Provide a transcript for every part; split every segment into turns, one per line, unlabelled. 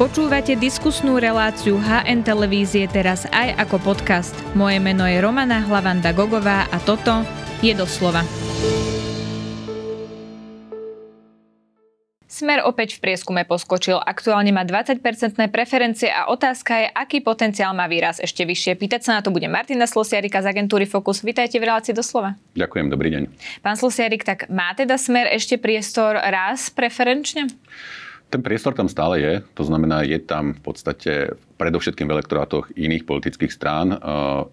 Počúvate diskusnú reláciu HN Televízie teraz aj ako podcast. Moje meno je Romana Hlavanda Gogová a toto je doslova. Smer opäť v prieskume poskočil. Aktuálne má 20-percentné preferencie a otázka je, aký potenciál má výraz ešte vyššie. Pýtať sa na to bude Martina Slosiarika z agentúry Focus. Vítajte v relácii doslova.
Ďakujem, dobrý deň.
Pán Slosiarik, tak má teda Smer ešte priestor raz preferenčne?
Ten priestor tam stále je, to znamená, je tam v podstate predovšetkým v elektorátoch iných politických strán uh,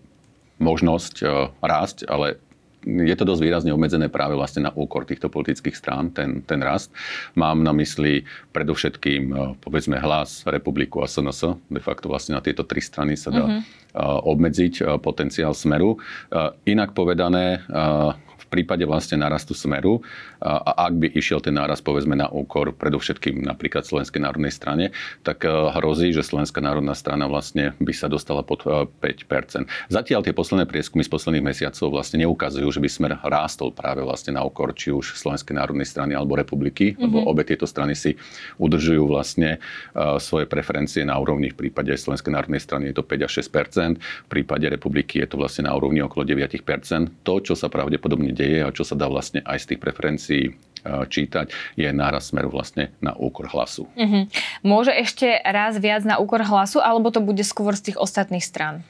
možnosť uh, rásť, ale je to dosť výrazne obmedzené práve vlastne na úkor týchto politických strán, ten, ten rast. Mám na mysli predovšetkým, uh, povedzme, hlas, republiku a SNS. De facto vlastne na tieto tri strany sa dá mm-hmm. obmedziť potenciál smeru. Inak povedané, prípade vlastne narastu smeru a ak by išiel ten nárast povedzme na úkor predovšetkým napríklad Slovenskej národnej strane, tak e, hrozí, že Slovenská národná strana vlastne by sa dostala pod 5%. E, Zatiaľ tie posledné prieskumy z posledných mesiacov vlastne neukazujú, že by smer rástol práve vlastne na úkor či už Slovenskej národnej strany alebo republiky, mm-hmm. lebo obe tieto strany si udržujú vlastne e, svoje preferencie na úrovni v prípade Slovenskej národnej strany je to 5 až 6 v prípade republiky je to vlastne na úrovni okolo 9% To, čo sa pravdepodobne deje a čo sa dá vlastne aj z tých preferencií e, čítať, je náraz smeru vlastne na úkor hlasu. Mm-hmm.
Môže ešte raz viac na úkor hlasu, alebo to bude skôr z tých ostatných strán?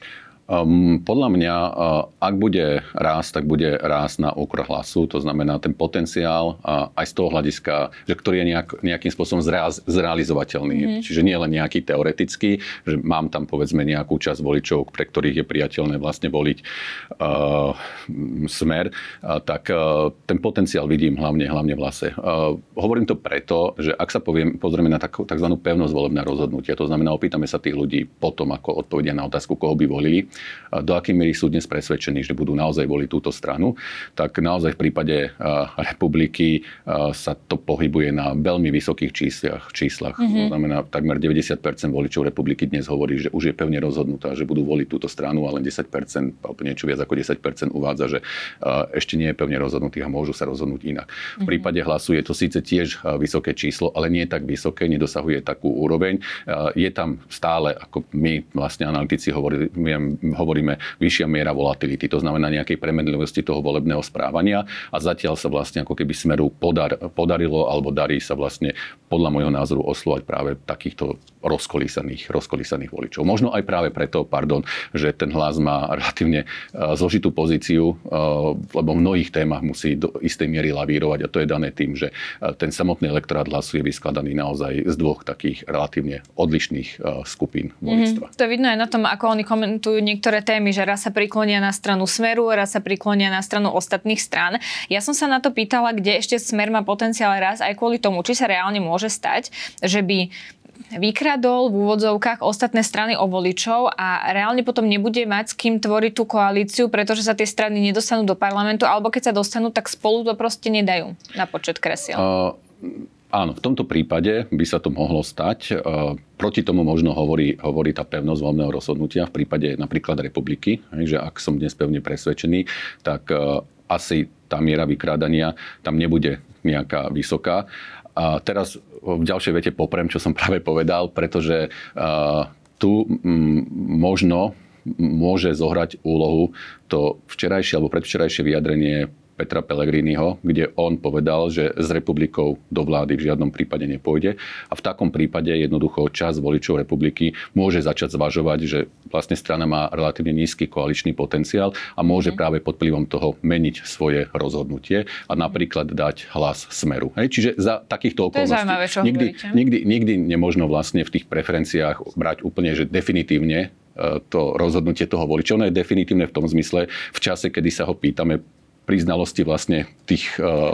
Um, podľa mňa, uh, ak bude rásť, tak bude rásť na úkor hlasu, to znamená ten potenciál uh, aj z toho hľadiska, že ktorý je nejak, nejakým spôsobom zreaz, zrealizovateľný. Mm-hmm. Čiže nie len nejaký teoretický, že mám tam povedzme nejakú časť voličov, pre ktorých je priateľné vlastne voliť uh, smer, uh, tak uh, ten potenciál vidím hlavne, hlavne v hlase. Uh, hovorím to preto, že ak sa poviem, pozrieme na takú, tzv. pevnosť volebné rozhodnutia, to znamená, opýtame sa tých ľudí potom, ako odpovedia na otázku, koho by volili, do akej miery sú dnes presvedčení, že budú naozaj voliť túto stranu, tak naozaj v prípade republiky sa to pohybuje na veľmi vysokých číslach. číslach. Mm-hmm. To znamená, takmer 90% voličov republiky dnes hovorí, že už je pevne rozhodnutá, že budú voliť túto stranu, ale 10%, alebo niečo viac ako 10% uvádza, že ešte nie je pevne rozhodnutý a môžu sa rozhodnúť inak. V mm-hmm. prípade hlasu je to síce tiež vysoké číslo, ale nie je tak vysoké, nedosahuje takú úroveň. Je tam stále, ako my vlastne analytici hovoríme, hovoríme vyššia miera volatility, to znamená nejakej premenlivosti toho volebného správania a zatiaľ sa vlastne ako keby smeru podar, podarilo alebo darí sa vlastne podľa môjho názoru oslovať práve takýchto rozkolísaných, rozkolísaných voličov. Možno aj práve preto, pardon, že ten hlas má relatívne e, zložitú pozíciu, e, lebo v mnohých témach musí do istej miery lavírovať a to je dané tým, že e, ten samotný elektorát hlasu je vyskladaný naozaj z dvoch takých relatívne odlišných skupín voličstva.
Mm-hmm. To vidno aj na tom, ako oni komentujú niektoré témy, že raz sa priklonia na stranu Smeru, raz sa priklonia na stranu ostatných strán. Ja som sa na to pýtala, kde ešte Smer má potenciál raz aj kvôli tomu, či sa reálne môže stať, že by vykradol v úvodzovkách ostatné strany o voličov a reálne potom nebude mať s kým tvoriť tú koalíciu, pretože sa tie strany nedostanú do parlamentu, alebo keď sa dostanú, tak spolu to proste nedajú na počet kresiel. Uh,
áno, v tomto prípade by sa to mohlo stať. Uh, proti tomu možno hovorí, hovorí tá pevnosť voľného rozhodnutia v prípade napríklad republiky, že ak som dnes pevne presvedčený, tak uh, asi tá miera vykrádania tam nebude nejaká vysoká. A teraz v ďalšej vete poprem, čo som práve povedal, pretože uh, tu m, možno môže zohrať úlohu to včerajšie alebo predvčerajšie vyjadrenie Petra Pellegriniho, kde on povedal, že s republikou do vlády v žiadnom prípade nepôjde. A v takom prípade jednoducho čas voličov republiky môže začať zvažovať, že vlastne strana má relatívne nízky koaličný potenciál a môže mm. práve pod vplyvom toho meniť svoje rozhodnutie a napríklad dať hlas smeru. Hej, čiže za takýchto
okolností
nikdy, nikdy, nikdy nemožno vlastne v tých preferenciách brať úplne, že definitívne e, to rozhodnutie toho voliča. Ono je definitívne v tom zmysle, v čase, kedy sa ho pýtame pri znalosti vlastne tých uh,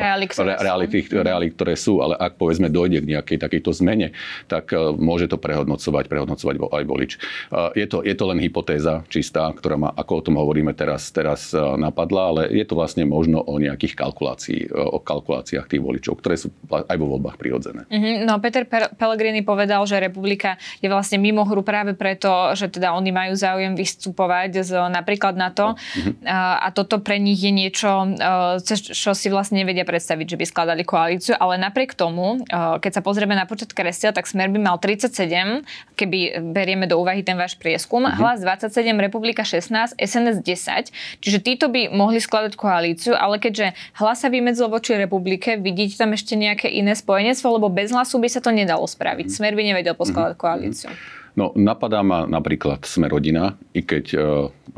reality, reality, ktoré sú, ale ak povedzme dojde k nejakej takejto zmene, tak uh, môže to prehodnocovať, prehodnocovať aj volič. Uh, je, to, je to len hypotéza čistá, ktorá ma, ako o tom hovoríme teraz, teraz napadla, ale je to vlastne možno o nejakých kalkulácií, o kalkuláciách tých voličov, ktoré sú aj vo voľbách prirodzené.
Mm-hmm. No Peter Pellegrini povedal, že republika je vlastne mimo hru práve preto, že teda oni majú záujem vystupovať z, napríklad na to mm-hmm. a toto pre nich je niečo cez čo si vlastne nevedia predstaviť, že by skladali koalíciu, ale napriek tomu, keď sa pozrieme na počet kresiel, tak Smer by mal 37, keby berieme do úvahy ten váš prieskum, mm-hmm. hlas 27, Republika 16, SNS 10, čiže títo by mohli skladať koalíciu, ale keďže hlas sa vymedzil voči Republike, vidíte tam ešte nejaké iné spojenectvo, lebo bez hlasu by sa to nedalo spraviť. Mhm. Smer by nevedel poskladať mhm. koalíciu.
No, napadá ma napríklad Smerodina, i keď e,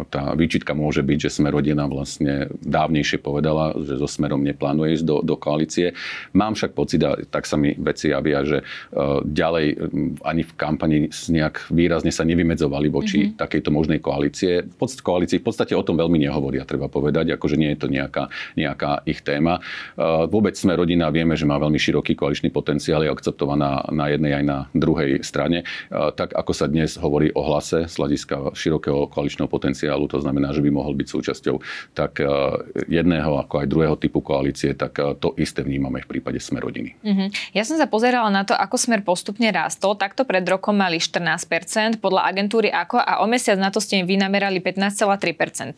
tá výčitka môže byť, že Smerodina vlastne dávnejšie povedala, že so Smerom neplánuje ísť do, do koalície. Mám však pocit, a tak sa mi veci javia, že e, ďalej ani v kampani nejak výrazne sa nevymedzovali voči mm-hmm. takejto možnej koalície. V podstate, koalícii v podstate o tom veľmi nehovoria, treba povedať, akože nie je to nejaká, nejaká ich téma. E, vôbec Smerodina vieme, že má veľmi široký koaličný potenciál, je akceptovaná na jednej aj na druhej strane. Tak ako sa dnes hovorí o hlase z hľadiska širokého koaličného potenciálu, to znamená, že by mohol byť súčasťou tak e, jedného ako aj druhého typu koalície, tak e, to isté vnímame v prípade Smerodiny.
Mm-hmm. Ja som sa pozerala na to, ako Smer postupne rástol. Takto pred rokom mali 14%, podľa agentúry AKO a o mesiac na to ste im vynamerali 15,3%.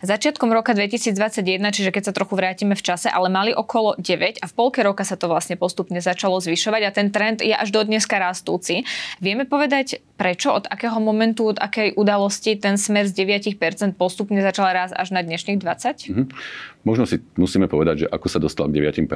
Začiatkom roka 2021, čiže keď sa trochu vrátime v čase, ale mali okolo 9 a v polke roka sa to vlastne postupne začalo zvyšovať a ten trend je až do dneska rastúci. Vieme povedať, prečo, od akého momentu, od akej udalosti ten smer z 9% postupne začal rásť až na dnešných 20? Mm-hmm.
Možno si musíme povedať, že ako sa dostal k 9%,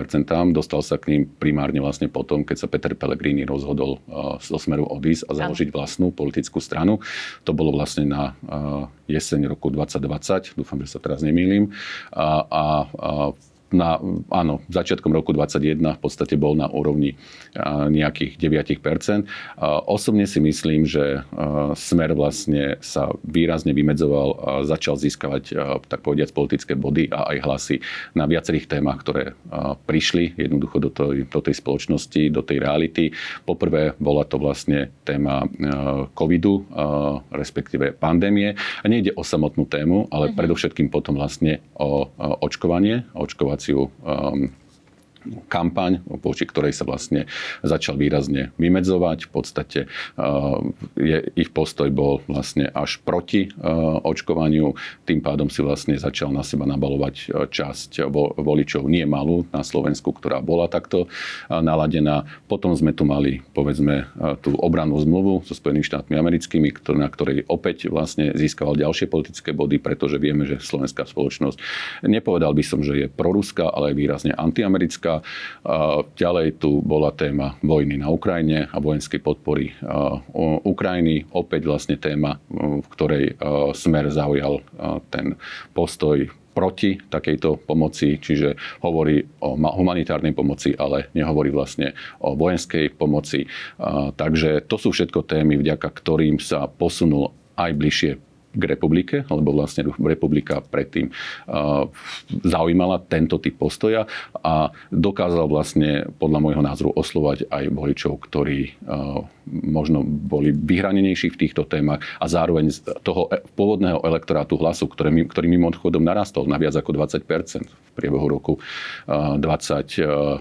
dostal sa k ním primárne vlastne potom, keď sa Peter Pellegrini rozhodol uh, zo smeru odísť a založiť vlastnú politickú stranu. To bolo vlastne na uh, jeseň roku 2020, dúfam, že sa teraz nemýlim. A, a, a na, áno, začiatkom roku 2021 v podstate bol na úrovni nejakých 9%. Osobne si myslím, že Smer vlastne sa výrazne vymedzoval a začal získavať, tak povediať, politické body a aj hlasy na viacerých témach, ktoré prišli jednoducho do tej, do tej spoločnosti, do tej reality. Poprvé bola to vlastne téma covidu, respektíve pandémie. A nejde o samotnú tému, ale mm-hmm. predovšetkým potom vlastne o očkovanie, očkovať očkovaciu um, kampaň, voči ktorej sa vlastne začal výrazne vymedzovať. V podstate uh, je, ich postoj bol vlastne až proti uh, očkovaniu. Tým pádom si vlastne začal na seba nabalovať uh, časť voličov, nie malú na Slovensku, ktorá bola takto naladená. Potom sme tu mali, povedzme, tú obrannú zmluvu so Spojenými štátmi americkými, na ktorej opäť vlastne získaval ďalšie politické body, pretože vieme, že slovenská spoločnosť, nepovedal by som, že je proruská, ale aj výrazne antiamerická Slovenska. Ďalej tu bola téma vojny na Ukrajine a vojenskej podpory Ukrajiny. Opäť vlastne téma, v ktorej smer zaujal ten postoj proti takejto pomoci, čiže hovorí o humanitárnej pomoci, ale nehovorí vlastne o vojenskej pomoci. Takže to sú všetko témy, vďaka ktorým sa posunul aj bližšie k republike, lebo vlastne republika predtým zaujímala tento typ postoja a dokázal vlastne podľa môjho názoru oslovať aj voličov, ktorí možno boli vyhranenejší v týchto témach a zároveň z toho e, pôvodného elektorátu hlasu, ktorý, ktorý mimochodom narastol na viac ako 20% v priebehu roku uh, 20 jedna,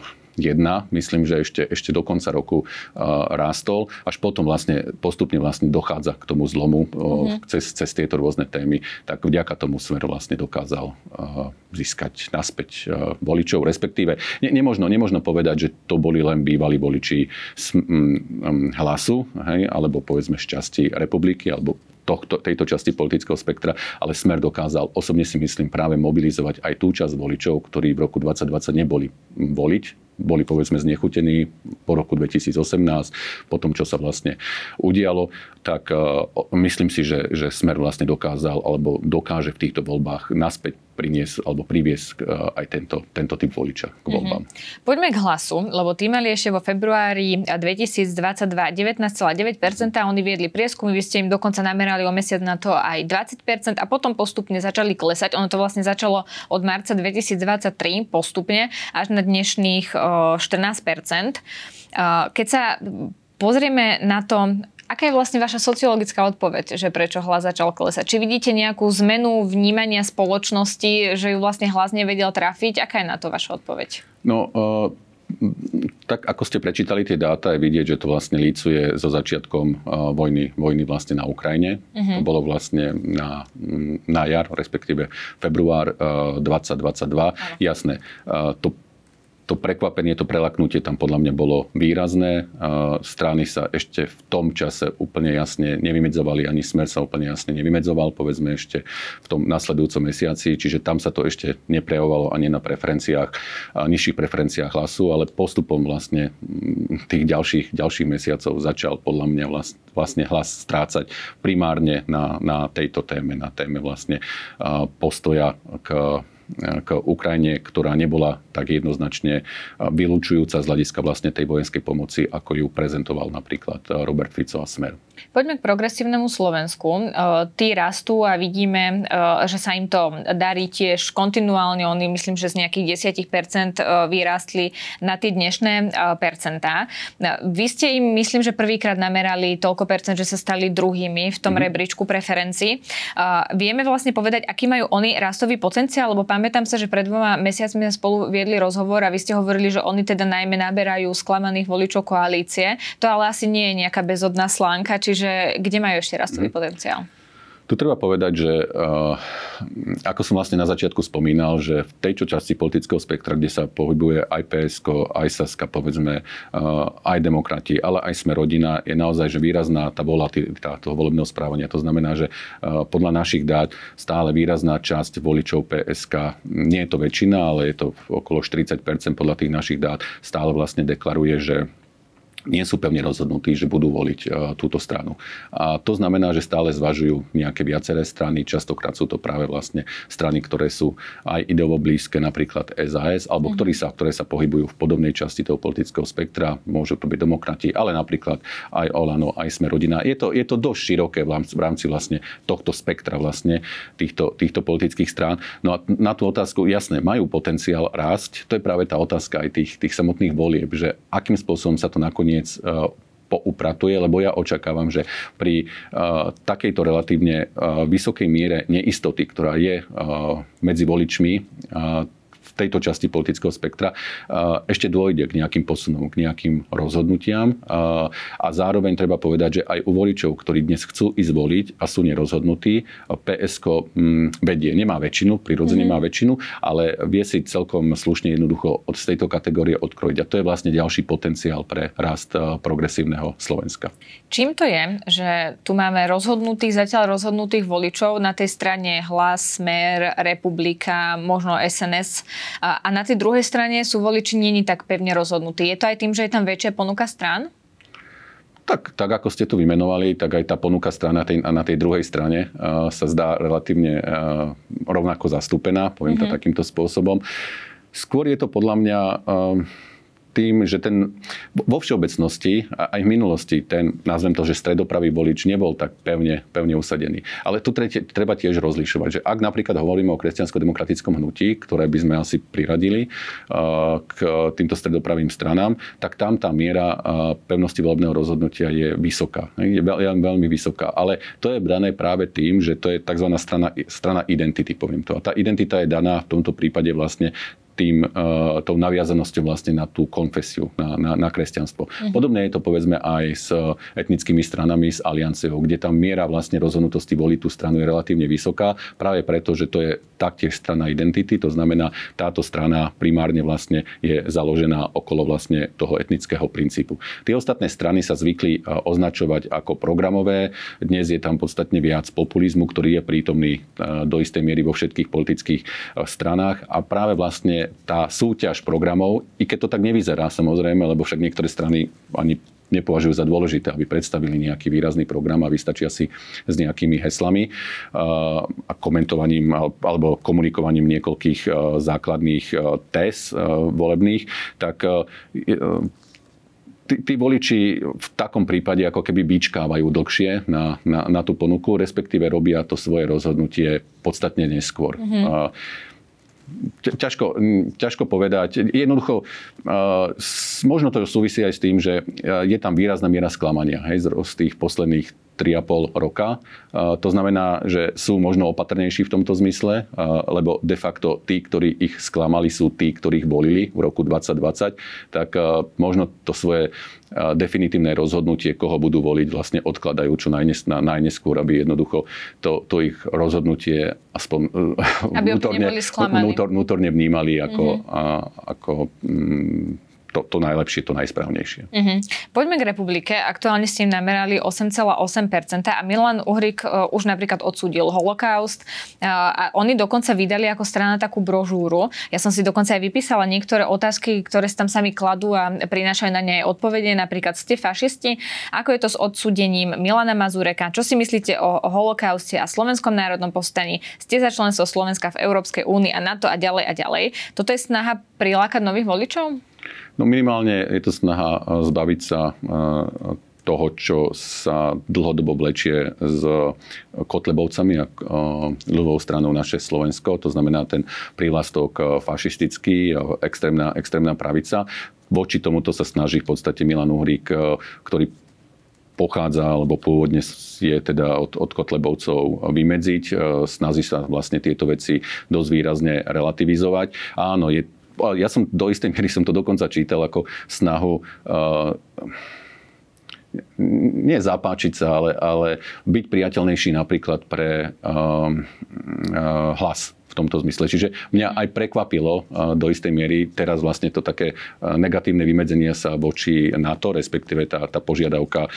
myslím, že ešte, ešte do konca roku uh, rástol, až potom vlastne postupne vlastne dochádza k tomu zlomu mm-hmm. cez, cez tieto rôzne témy, tak vďaka tomu Smer vlastne dokázal uh, získať naspäť voličov, respektíve ne, nemožno, nemožno povedať, že to boli len bývalí voliči um, um, hlasu, hej, alebo povedzme šťastí republiky, alebo tohto, tejto časti politického spektra, ale Smer dokázal, osobne si myslím, práve mobilizovať aj tú časť voličov, ktorí v roku 2020 neboli voliť, boli povedzme znechutení po roku 2018, po tom, čo sa vlastne udialo, tak uh, myslím si, že, že Smer vlastne dokázal alebo dokáže v týchto voľbách naspäť priniesť alebo priviesť uh, aj tento, tento typ voliča k mhm. voľbám.
Mm-hmm. Poďme k hlasu, lebo tí mali ešte vo februári 2022 19,9%, oni viedli prieskumy, vy ste im dokonca namerali o mesiac na to aj 20% a potom postupne začali klesať. Ono to vlastne začalo od marca 2023 postupne až na dnešných 14%. Keď sa pozrieme na to, Aká je vlastne vaša sociologická odpoveď, že prečo hlas začal klesať? Či vidíte nejakú zmenu vnímania spoločnosti, že ju vlastne hlas nevedel trafiť? Aká je na to vaša odpoveď?
No, uh tak ako ste prečítali tie dáta, je vidieť, že to vlastne lícuje so začiatkom vojny, vojny vlastne na Ukrajine. Uh-huh. To bolo vlastne na, na jar, respektíve február 2022. Uh-huh. Jasné, to to prekvapenie, to prelaknutie tam podľa mňa bolo výrazné. Strany sa ešte v tom čase úplne jasne nevymedzovali, ani Smer sa úplne jasne nevymedzoval, povedzme ešte v tom nasledujúcom mesiaci, čiže tam sa to ešte neprejavovalo ani na preferenciách, nižších preferenciách hlasu, ale postupom vlastne tých ďalších, ďalších mesiacov začal podľa mňa vlastne hlas strácať primárne na, na tejto téme, na téme vlastne postoja k k Ukrajine, ktorá nebola tak jednoznačne vylúčujúca z hľadiska vlastne tej vojenskej pomoci, ako ju prezentoval napríklad Robert Fico a Smer.
Poďme k progresívnemu Slovensku. Tí rastú a vidíme, že sa im to darí tiež kontinuálne. Oni myslím, že z nejakých 10% vyrástli na tie dnešné percentá. Vy ste im, myslím, že prvýkrát namerali toľko percent, že sa stali druhými v tom mm-hmm. rebríčku preferencií. Vieme vlastne povedať, aký majú oni rastový potenciál, lebo pamätám sa, že pred dvoma mesiacmi sme spolu viedli rozhovor a vy ste hovorili, že oni teda najmä naberajú sklamaných voličov koalície. To ale asi nie je nejaká bezodná slánka, čiže kde majú ešte rastový hmm. potenciál?
Tu treba povedať, že uh, ako som vlastne na začiatku spomínal, že v tejto časti politického spektra, kde sa pohybuje aj PSK, aj Saska, povedzme, uh, aj demokrati, ale aj sme rodina, je naozaj že výrazná tá volatilita toho volebného správania. To znamená, že uh, podľa našich dát stále výrazná časť voličov PSK, nie je to väčšina, ale je to okolo 40% podľa tých našich dát, stále vlastne deklaruje, že nie sú pevne rozhodnutí, že budú voliť uh, túto stranu. A to znamená, že stále zvažujú nejaké viaceré strany, častokrát sú to práve vlastne strany, ktoré sú aj ideovo blízke, napríklad SAS, alebo mm-hmm. ktorí sa, ktoré sa pohybujú v podobnej časti toho politického spektra, môžu to byť demokrati, ale napríklad aj Olano, aj Sme rodina. Je to, je to dosť široké v rámci, v rámci vlastne tohto spektra vlastne týchto, týchto politických strán. No a na tú otázku, jasné, majú potenciál rásť, to je práve tá otázka aj tých, tých samotných volieb, že akým spôsobom sa to nakoniec nakoniec e, poupratuje, lebo ja očakávam, že pri uh, takejto relatívne uh, vysokej miere neistoty, ktorá je medzi voličmi, tejto časti politického spektra ešte dôjde k nejakým posunom, k nejakým rozhodnutiam. A zároveň treba povedať, že aj u voličov, ktorí dnes chcú ísť voliť a sú nerozhodnutí, PSK mm, vedie, nemá väčšinu, prirodzene mm-hmm. má väčšinu, ale vie si celkom slušne jednoducho od tejto kategórie odkrojiť. A to je vlastne ďalší potenciál pre rast progresívneho Slovenska.
Čím to je, že tu máme rozhodnutých, zatiaľ rozhodnutých voličov na tej strane Hlas, Smer, Republika, možno SNS a, a na tej druhej strane sú voliči není tak pevne rozhodnutí. Je to aj tým, že je tam väčšia ponuka strán?
Tak, tak ako ste tu vymenovali, tak aj tá ponuka strana tej, na tej druhej strane uh, sa zdá relatívne uh, rovnako zastúpená, poviem mm-hmm. to mhm. takýmto spôsobom. Skôr je to podľa mňa uh, tým, že ten vo všeobecnosti aj v minulosti ten, nazvem to, že stredopravý volič nebol tak pevne, pevne usadený. Ale tu treba tiež rozlišovať, že ak napríklad hovoríme o kresťansko-demokratickom hnutí, ktoré by sme asi priradili k týmto stredopravým stranám, tak tam tá miera pevnosti volebného rozhodnutia je vysoká. Je veľmi vysoká. Ale to je dané práve tým, že to je tzv. strana, strana identity, poviem to. A tá identita je daná v tomto prípade vlastne tým, uh, tou naviazanosťou vlastne na tú konfesiu, na, na, na kresťanstvo. Mm-hmm. Podobne je to povedzme aj s etnickými stranami, s alianciou, kde tá miera vlastne rozhodnutosti voliť tú stranu je relatívne vysoká, práve preto, že to je taktiež strana identity, to znamená, táto strana primárne vlastne je založená okolo vlastne toho etnického princípu. Tie ostatné strany sa zvykli uh, označovať ako programové, dnes je tam podstatne viac populizmu, ktorý je prítomný do istej miery vo všetkých politických stranách a práve vlastne tá súťaž programov, i keď to tak nevyzerá samozrejme, lebo však niektoré strany ani nepovažujú za dôležité, aby predstavili nejaký výrazný program a vystačia si s nejakými heslami a komentovaním alebo komunikovaním niekoľkých základných téz volebných, tak tí, tí voliči v takom prípade ako keby bíčkávajú dlhšie na, na, na tú ponuku, respektíve robia to svoje rozhodnutie podstatne neskôr. Mm-hmm ťažko, ťažko povedať. Jednoducho, možno to súvisí aj s tým, že je tam výrazná miera sklamania hej, z tých posledných 3,5 roka. To znamená, že sú možno opatrnejší v tomto zmysle, lebo de facto tí, ktorí ich sklamali, sú tí, ktorých volili v roku 2020, tak možno to svoje definitívne rozhodnutie, koho budú voliť, vlastne odkladajú čo najnes, na, najneskôr, aby jednoducho to, to ich rozhodnutie aspoň
aby vnútorne,
vnútor, vnútorne vnímali ako, mm-hmm. a, ako mm, to, to najlepšie, to najsprávnejšie.
Uh-huh. Poďme k republike. Aktuálne ste im namerali 8,8% a Milan Uhrik uh, už napríklad odsúdil holokaust uh, a oni dokonca vydali ako strana takú brožúru. Ja som si dokonca aj vypísala niektoré otázky, ktoré tam sami kladú a prinášajú na ne aj odpovede. Napríklad ste fašisti. Ako je to s odsúdením Milana Mazureka? Čo si myslíte o holokauste a Slovenskom národnom povstaní? Ste za členstvo Slovenska v Európskej únii a NATO a ďalej a ďalej. Toto je snaha prilákať nových voličov?
No minimálne je to snaha eh, zbaviť sa eh, toho, čo sa dlhodobo vlečie s Kotlebovcami a eh, ľudovou stranou naše Slovensko, to znamená ten prívlastok fašistický, extrémna, extrémna pravica. Voči tomuto sa snaží v podstate Milan Uhrík, ktorý pochádza, alebo pôvodne je teda od, od Kotlebovcov vymedziť. Snaží sa vlastne tieto veci dosť výrazne relativizovať. Áno, je ja som do istej miery som to dokonca čítal ako snahu uh, nie zapáčiť sa, ale, ale byť priateľnejší napríklad pre uh, uh, hlas v tomto zmysle. Čiže mňa aj prekvapilo do istej miery teraz vlastne to také negatívne vymedzenie sa voči NATO, respektíve tá, tá požiadavka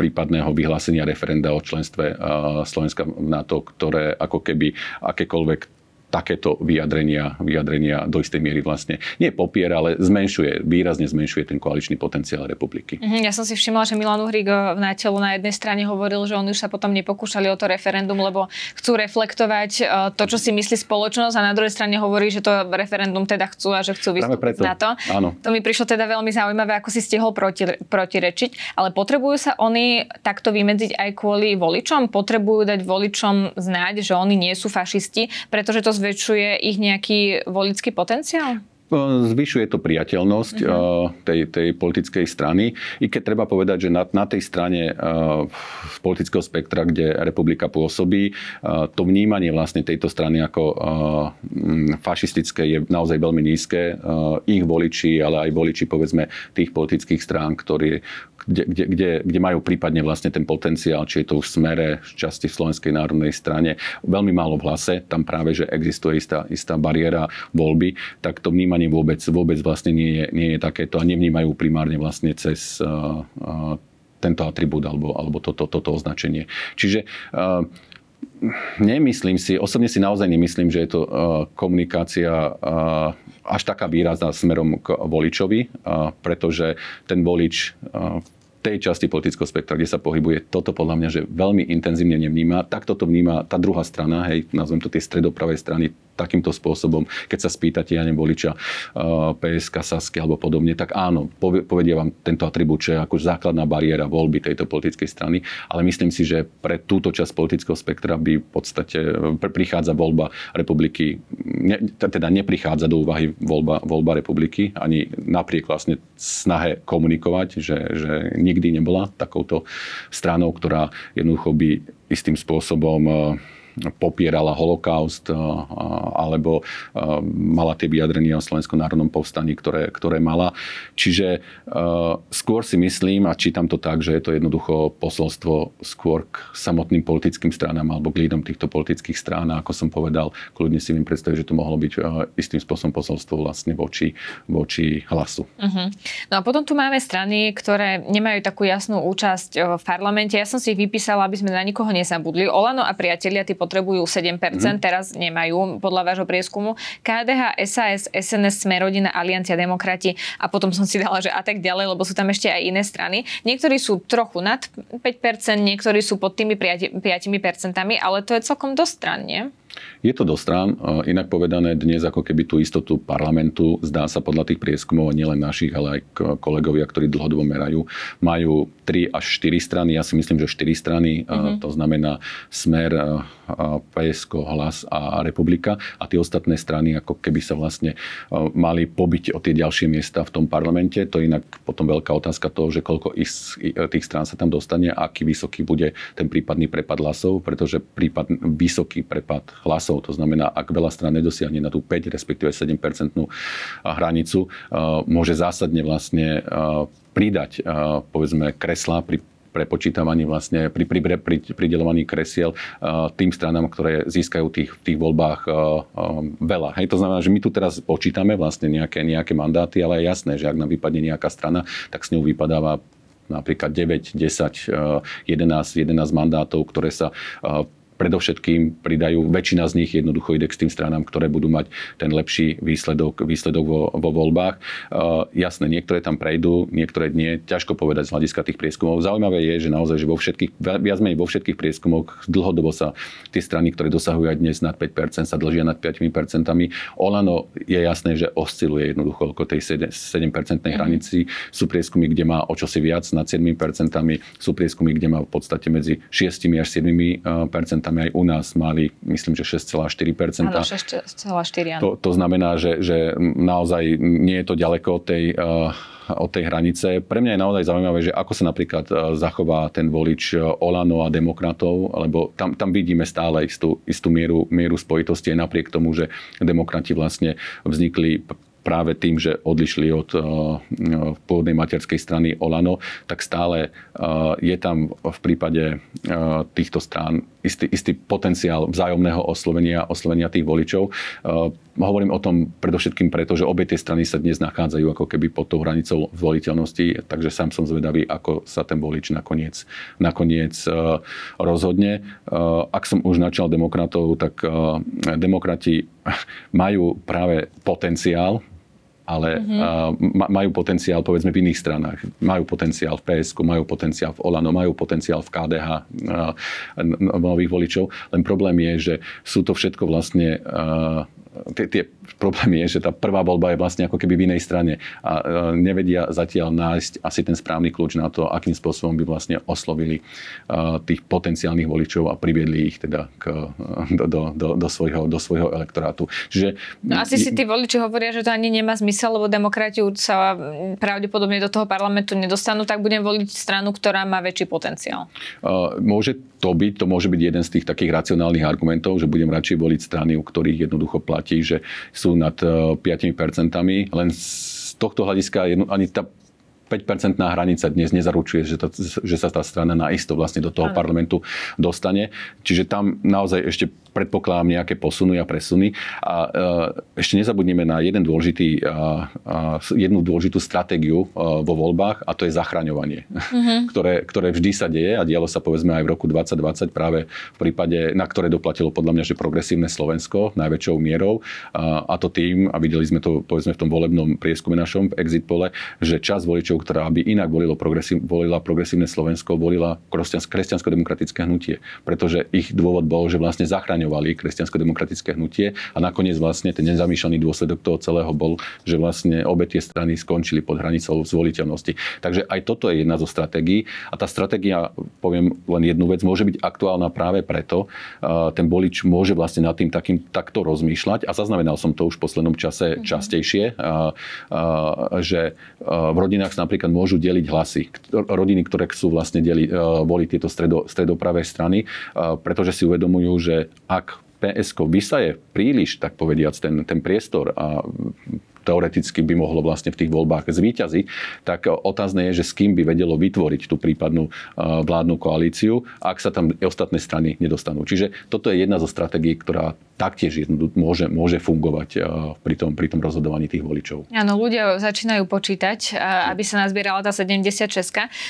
prípadného vyhlásenia referenda o členstve Slovenska v NATO, ktoré ako keby akékoľvek takéto vyjadrenia, vyjadrenia do istej miery vlastne nie popiera, ale zmenšuje, výrazne zmenšuje ten koaličný potenciál republiky.
Mhm, ja som si všimla, že Milan Uhrík v telo na jednej strane hovoril, že oni už sa potom nepokúšali o to referendum, lebo chcú reflektovať e, to, čo si myslí spoločnosť a na druhej strane hovorí, že to referendum teda chcú a že chcú vystúpiť na to.
Áno.
To mi prišlo teda veľmi zaujímavé, ako si stihol proti, protirečiť, ale potrebujú sa oni takto vymedziť aj kvôli voličom? Potrebujú dať voličom znať, že oni nie sú fašisti, pretože to zväčšuje ich nejaký volický potenciál?
Zvyšuje to priateľnosť uh-huh. tej, tej politickej strany. I keď treba povedať, že na, na tej strane uh, politického spektra, kde republika pôsobí, uh, to vnímanie vlastne tejto strany ako uh, fašistické je naozaj veľmi nízke. Uh, ich voliči, ale aj voliči povedzme tých politických strán, ktorí, kde, kde, kde, kde majú prípadne vlastne ten potenciál, či je to v smere, v časti v Slovenskej národnej strane, veľmi málo v hlase, tam práve, že existuje istá, istá bariéra voľby, tak to vnímanie vôbec, vôbec vlastne nie je, nie je takéto a nevnímajú primárne vlastne cez uh, uh, tento atribút alebo, alebo toto, toto označenie. Čiže uh, nemyslím si, osobne si naozaj nemyslím, že je to uh, komunikácia uh, až taká výrazná smerom k voličovi, uh, pretože ten volič v tej časti politického spektra, kde sa pohybuje, toto podľa mňa, že veľmi intenzívne nevníma. Takto to vníma tá druhá strana, hej, nazvem to tie stredopravej strany, takýmto spôsobom, keď sa spýtate, ja neviem, voliča uh, PSK, Sasky alebo podobne, tak áno, povedia vám tento atribút, čo je ako základná bariéra voľby tejto politickej strany, ale myslím si, že pre túto časť politického spektra by v podstate prichádza voľba republiky, teda neprichádza do úvahy voľba, voľba republiky, ani napriek vlastne snahe komunikovať, že, že nikdy nebola takouto stranou, ktorá jednoducho by istým spôsobom uh, popierala holokaust alebo mala tie vyjadrenia o Slovenskom národnom povstaní, ktoré, ktoré mala. Čiže skôr si myslím a čítam to tak, že je to jednoducho posolstvo skôr k samotným politickým stranám alebo k lídom týchto politických strán. A ako som povedal, kľudne si viem predstaviť, že to mohlo byť istým spôsobom posolstvo vlastne voči, voči hlasu. Uh-huh.
No a potom tu máme strany, ktoré nemajú takú jasnú účasť v parlamente. Ja som si ich vypísala, aby sme na nikoho nezabudli. Olano a priatelia, tí potrebujú 7%, mm. teraz nemajú podľa vášho prieskumu. KDH, SAS, SNS, Smerodina, Aliancia, Demokrati a potom som si dala, že a tak ďalej, lebo sú tam ešte aj iné strany. Niektorí sú trochu nad 5%, niektorí sú pod tými 5%, ale to je celkom dosť stran, nie?
Je to do strán. Inak povedané, dnes ako keby tú istotu parlamentu, zdá sa podľa tých prieskumov, nielen našich, ale aj kolegovia, ktorí dlhodobo merajú, majú 3 až 4 strany. Ja si myslím, že 4 strany, mm-hmm. to znamená Smer, PSK, Hlas a Republika. A tie ostatné strany ako keby sa vlastne mali pobiť o tie ďalšie miesta v tom parlamente. To je inak potom veľká otázka toho, že koľko tých strán sa tam dostane a aký vysoký bude ten prípadný prepad hlasov, pretože prípad, vysoký prepad hlasov. To znamená, ak veľa strán nedosiahne na tú 5, respektíve 7% hranicu, môže zásadne vlastne pridať, povedzme, kresla pri prepočítavaní vlastne pri, pri, pri pridelovaní kresiel tým stranám, ktoré získajú tých, v tých voľbách veľa. Hej, to znamená, že my tu teraz počítame vlastne nejaké, nejaké mandáty, ale je jasné, že ak nám vypadne nejaká strana, tak s ňou vypadáva napríklad 9, 10, 11, 11 mandátov, ktoré sa predovšetkým pridajú, väčšina z nich jednoducho ide k tým stranám, ktoré budú mať ten lepší výsledok, výsledok vo, vo voľbách. Uh, jasné, niektoré tam prejdú, niektoré nie. Ťažko povedať z hľadiska tých prieskumov. Zaujímavé je, že naozaj, že vo všetkých, viac menej vo všetkých prieskumoch dlhodobo sa tie strany, ktoré dosahujú aj dnes nad 5%, sa dlžia nad 5%. Olano je jasné, že osciluje jednoducho okolo tej 7% hranici. Sú prieskumy, kde má o čosi viac nad 7%, sú prieskumy, kde má v podstate medzi 6 až 7% aj u nás mali, myslím, že 6,4%.
Áno, 6,4%.
To, to znamená, že, že naozaj nie je to ďaleko od tej, uh, od tej hranice. Pre mňa je naozaj zaujímavé, že ako sa napríklad uh, zachová ten volič uh, Olano a demokratov, lebo tam, tam vidíme stále istú, istú mieru, mieru spojitosti aj napriek tomu, že demokrati vlastne vznikli práve tým, že odišli od uh, pôvodnej materskej strany Olano, tak stále uh, je tam v prípade uh, týchto strán istý, istý potenciál vzájomného oslovenia, oslovenia tých voličov. Hovorím o tom predovšetkým preto, že obe tie strany sa dnes nachádzajú ako keby pod tou hranicou zvoliteľnosti, takže sám som zvedavý, ako sa ten volič nakoniec, nakoniec rozhodne. Ak som už načal demokratov, tak demokrati majú práve potenciál ale mm-hmm. majú potenciál povedzme v iných stranách. Majú potenciál v PSK, majú potenciál v Olano, majú potenciál v KDH nových voličov. Len problém je, že sú to všetko vlastne tie, tie problém je, že tá prvá voľba je vlastne ako keby v inej strane a nevedia zatiaľ nájsť asi ten správny kľúč na to, akým spôsobom by vlastne oslovili tých potenciálnych voličov a priviedli ich teda k, do, do, do, do, svojho, do svojho elektorátu.
Čiže, no asi si tí voliči hovoria, že to ani nemá zmysel, lebo demokrati sa pravdepodobne do toho parlamentu nedostanú, tak budem voliť stranu, ktorá má väčší potenciál.
Môže to byť, to môže byť jeden z tých takých racionálnych argumentov, že budem radšej voliť strany, u ktorých jednoducho platí, že sú nad 5%, eh, len z tohto hľadiska ani tá 5-percentná hranica dnes nezaručuje, že, to, že sa tá strana naisto vlastne do toho parlamentu dostane. Čiže tam naozaj ešte predpokladám nejaké posuny a presuny. A e, ešte nezabudneme na jeden dôležitý, jednu dôležitú stratégiu e, vo voľbách a to je zachraňovanie, mm-hmm. ktoré, ktoré vždy sa deje a dialo sa povedzme aj v roku 2020 práve v prípade, na ktoré doplatilo podľa mňa, že progresívne Slovensko najväčšou mierou a to tým, a videli sme to povedzme v tom volebnom prieskume našom v exit pole, že čas voličov, ktorá by inak volilo progresív, volila progresívne Slovensko, volila kresťansko-demokratické hnutie, pretože ich dôvod bol, že vlastne zachraňovali zachraňovali kresťansko-demokratické hnutie a nakoniec vlastne ten nezamýšľaný dôsledok toho celého bol, že vlastne obe tie strany skončili pod hranicou zvoliteľnosti. Takže aj toto je jedna zo stratégií a tá stratégia, poviem len jednu vec, môže byť aktuálna práve preto, ten bolič môže vlastne nad tým takým, takto rozmýšľať a zaznamenal som to už v poslednom čase mhm. častejšie, že v rodinách sa napríklad môžu deliť hlasy. Rodiny, ktoré chcú vlastne deli, voliť tieto stredo, stredopravé strany, pretože si uvedomujú, že ak PSK vysaje príliš, tak povediac, ten, ten priestor a teoreticky by mohlo vlastne v tých voľbách zvíťaziť, tak otázne je, že s kým by vedelo vytvoriť tú prípadnú vládnu koalíciu, ak sa tam ostatné strany nedostanú. Čiže toto je jedna zo stratégií, ktorá taktiež môže, môže fungovať pri tom, pri tom rozhodovaní tých voličov.
Áno, ľudia začínajú počítať, aby sa nazbierala tá 76.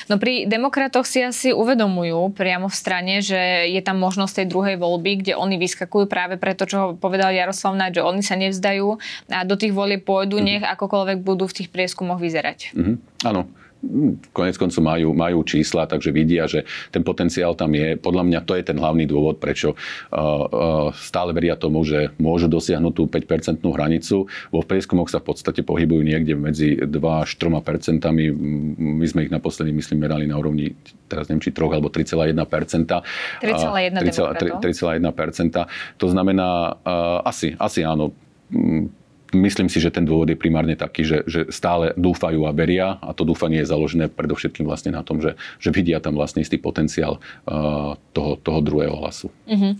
No pri demokratoch si asi uvedomujú priamo v strane, že je tam možnosť tej druhej voľby, kde oni vyskakujú práve preto, čo povedal Jaroslav Naď, že oni sa nevzdajú a do tých volieb pôjdu, mm-hmm. nech akokoľvek budú v tých prieskumoch vyzerať.
Mm-hmm. Áno konec koncu majú, majú čísla, takže vidia, že ten potenciál tam je. Podľa mňa to je ten hlavný dôvod, prečo uh, uh, stále veria tomu, že môžu dosiahnuť tú 5-percentnú hranicu. Vo prieskumoch sa v podstate pohybujú niekde medzi 2 až 3 percentami. My sme ich naposledy, myslím, merali na úrovni teraz neviem, či 3 alebo 3,1%
3,1%
To znamená, uh, asi, asi áno myslím si, že ten dôvod je primárne taký, že, že stále dúfajú a veria a to dúfanie je založené predovšetkým vlastne na tom, že, že vidia tam vlastne istý potenciál uh, toho, toho druhého hlasu. Mm-hmm.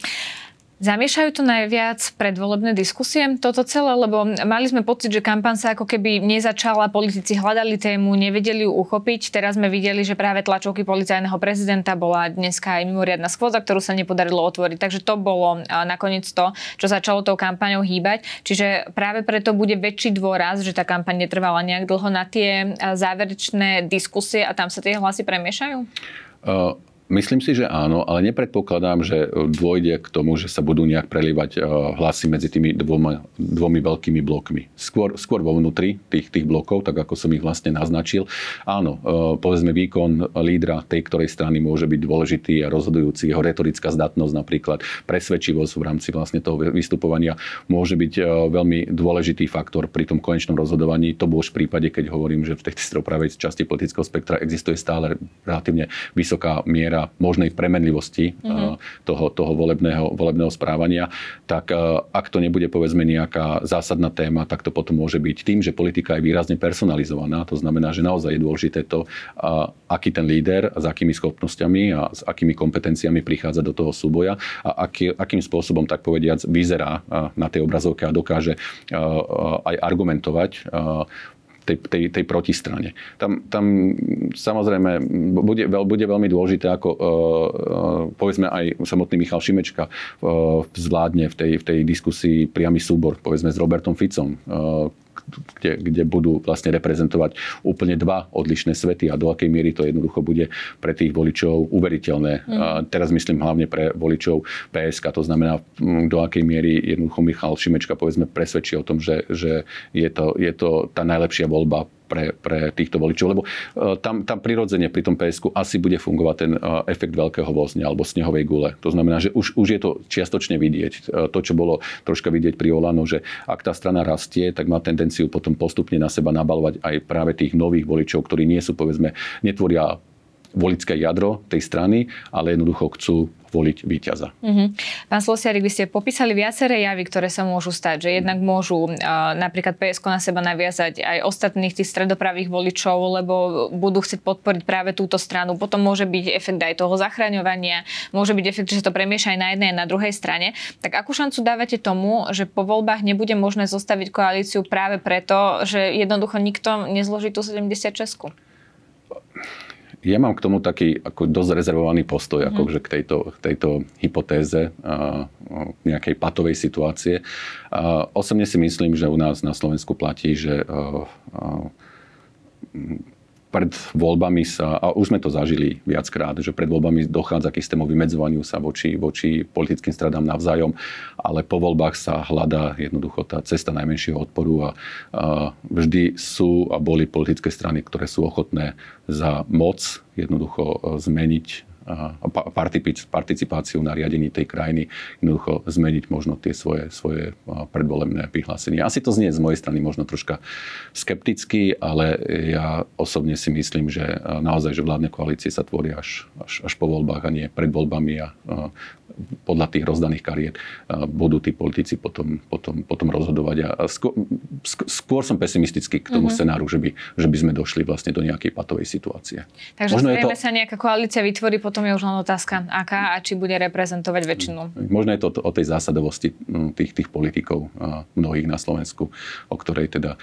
Zamiešajú to najviac predvolebné diskusie toto celé, lebo mali sme pocit, že kampaň sa ako keby nezačala, politici hľadali tému, nevedeli ju uchopiť. Teraz sme videli, že práve tlačovky policajného prezidenta bola dneska aj mimoriadna schôdza, ktorú sa nepodarilo otvoriť. Takže to bolo nakoniec to, čo začalo tou kampaňou hýbať. Čiže práve preto bude väčší dôraz, že tá kampaň netrvala nejak dlho na tie záverečné diskusie a tam sa tie hlasy premiešajú?
Uh... Myslím si, že áno, ale nepredpokladám, že dôjde k tomu, že sa budú nejak prelívať eh, hlasy medzi tými dvoma, dvomi veľkými blokmi. Skôr, skôr vo vnútri tých, tých blokov, tak ako som ich vlastne naznačil. Áno, eh, povedzme výkon lídra tej ktorej strany môže byť dôležitý a rozhodujúci. Jeho retorická zdatnosť napríklad, presvedčivosť v rámci vlastne toho vystupovania môže byť veľmi dôležitý faktor pri tom konečnom rozhodovaní. To bolo už v prípade, keď hovorím, že v tej stropravej časti politického spektra existuje stále relatívne vysoká miera miera možnej premenlivosti mm-hmm. toho, toho volebného, volebného správania, tak eh, ak to nebude povedzme nejaká zásadná téma, tak to potom môže byť tým, že politika je výrazne personalizovaná. To znamená, že naozaj je dôležité to, aký ten líder, s akými schopnosťami a s akými kompetenciami prichádza do toho súboja a aký, akým spôsobom, tak povediac, vyzerá na tej obrazovke a dokáže aj argumentovať tej, tej, tej protistrane. Tam, tam samozrejme bude, bude veľmi dôležité, ako uh, povedzme aj samotný Michal Šimečka uh, zvládne v tej, v tej diskusii priamy súbor, povedzme s Robertom Ficom, uh, kde, kde budú vlastne reprezentovať úplne dva odlišné svety a do akej miery to jednoducho bude pre tých voličov uveriteľné. Mm. A teraz myslím hlavne pre voličov PSK, to znamená, do akej miery jednoducho Michal Šimečka povedzme presvedčí o tom, že, že je, to, je to tá najlepšia voľba pre, pre týchto voličov, lebo uh, tam, tam prirodzene pri tom PSK asi bude fungovať ten uh, efekt veľkého vozňa alebo snehovej gule. To znamená, že už, už je to čiastočne vidieť. Uh, to, čo bolo troška vidieť pri Olano, že ak tá strana rastie, tak má tendenciu potom postupne na seba nabalovať aj práve tých nových voličov, ktorí nie sú, povedzme, netvoria volické jadro tej strany, ale jednoducho chcú voliť víťaza. Mm-hmm.
Pán Slosiarik, vy ste popísali viaceré javy, ktoré sa môžu stať, že jednak môžu uh, napríklad PSK na seba naviazať aj ostatných tých stredopravých voličov, lebo budú chcieť podporiť práve túto stranu. Potom môže byť efekt aj toho zachraňovania, môže byť efekt, že sa to premieša aj na jednej a na druhej strane. Tak akú šancu dávate tomu, že po voľbách nebude možné zostaviť koalíciu práve preto, že jednoducho nikto nezloží tú 70 Česku?
Ja mám k tomu taký ako dosť rezervovaný postoj mm. ako, že k tejto, tejto hypotéze a, nejakej patovej situácie. A, osobne si myslím, že u nás na Slovensku platí, že a, a, pred voľbami sa, a už sme to zažili viackrát, že pred voľbami dochádza k istému vymedzovaniu sa voči, voči politickým stradám navzájom, ale po voľbách sa hľadá jednoducho tá cesta najmenšieho odporu a, a vždy sú a boli politické strany, ktoré sú ochotné za moc jednoducho e, zmeniť participáciu na riadení tej krajiny, jednoducho zmeniť možno tie svoje, svoje predvolebné vyhlásenia. Asi to znie z mojej strany možno troška skepticky, ale ja osobne si myslím, že naozaj, že vládne koalície sa tvoria až, až, až po voľbách a nie pred voľbami a, a podľa tých rozdaných kariet budú tí politici potom, potom, potom rozhodovať. A skôr, skôr som pesimistický k tomu mm-hmm. scenáru, že by, že by sme došli vlastne do nejakej patovej situácie.
Takže Možno to... sa nejaká koalícia vytvorí, potom je už len otázka, aká a či bude reprezentovať väčšinu.
Možno je to o tej zásadovosti tých, tých politikov mnohých na Slovensku, o ktorej teda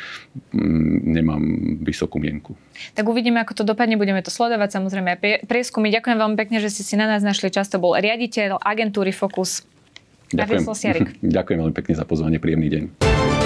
nemám vysokú mienku.
Tak uvidíme, ako to dopadne, budeme to sledovať samozrejme aj prieskumy. Ďakujem veľmi pekne, že ste si na nás našli čas. To bol riaditeľ agentúry Focus.
Ďakujem. Ďakujem veľmi pekne za pozvanie, príjemný deň.